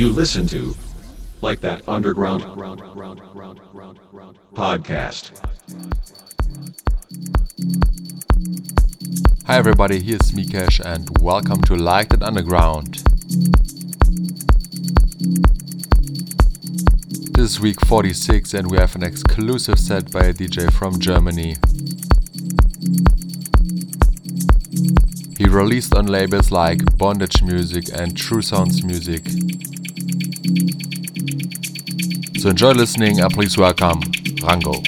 you listen to, like that underground podcast. Hi everybody, here's Mikesh and welcome to Like That Underground. This is week 46 and we have an exclusive set by a DJ from Germany. He released on labels like Bondage Music and True Sounds Music. So enjoy listening and please welcome Rango.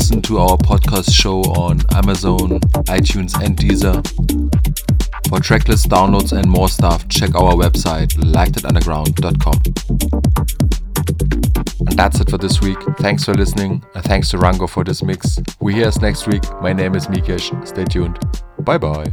listen to our podcast show on Amazon, iTunes, and Deezer. For tracklist downloads and more stuff, check our website, likethatunderground.com. And that's it for this week. Thanks for listening, and thanks to Rango for this mix. We hear us next week. My name is Mikesh. Stay tuned. Bye bye.